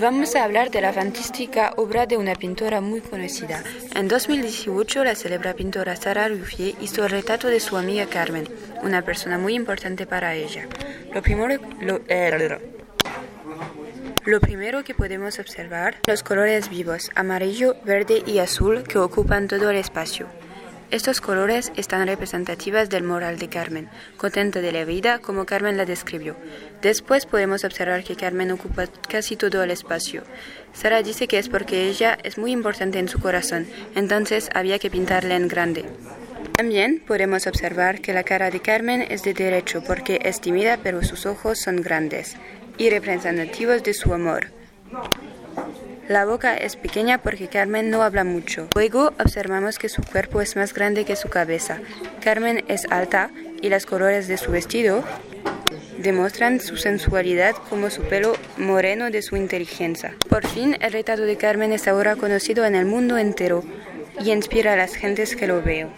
Vamos a hablar de la fantástica obra de una pintora muy conocida. En 2018, la célebre pintora Sarah Ruffier hizo el retrato de su amiga Carmen, una persona muy importante para ella. Lo primero, lo, eh, lo primero que podemos observar los colores vivos, amarillo, verde y azul, que ocupan todo el espacio. Estos colores están representativas del moral de Carmen, contenta de la vida como Carmen la describió. Después podemos observar que Carmen ocupa casi todo el espacio. Sara dice que es porque ella es muy importante en su corazón, entonces había que pintarla en grande. También podemos observar que la cara de Carmen es de derecho porque es tímida pero sus ojos son grandes y representativos de su amor. La boca es pequeña porque Carmen no habla mucho. Luego observamos que su cuerpo es más grande que su cabeza. Carmen es alta y los colores de su vestido demuestran su sensualidad como su pelo moreno de su inteligencia. Por fin, el retrato de Carmen es ahora conocido en el mundo entero y inspira a las gentes que lo veo.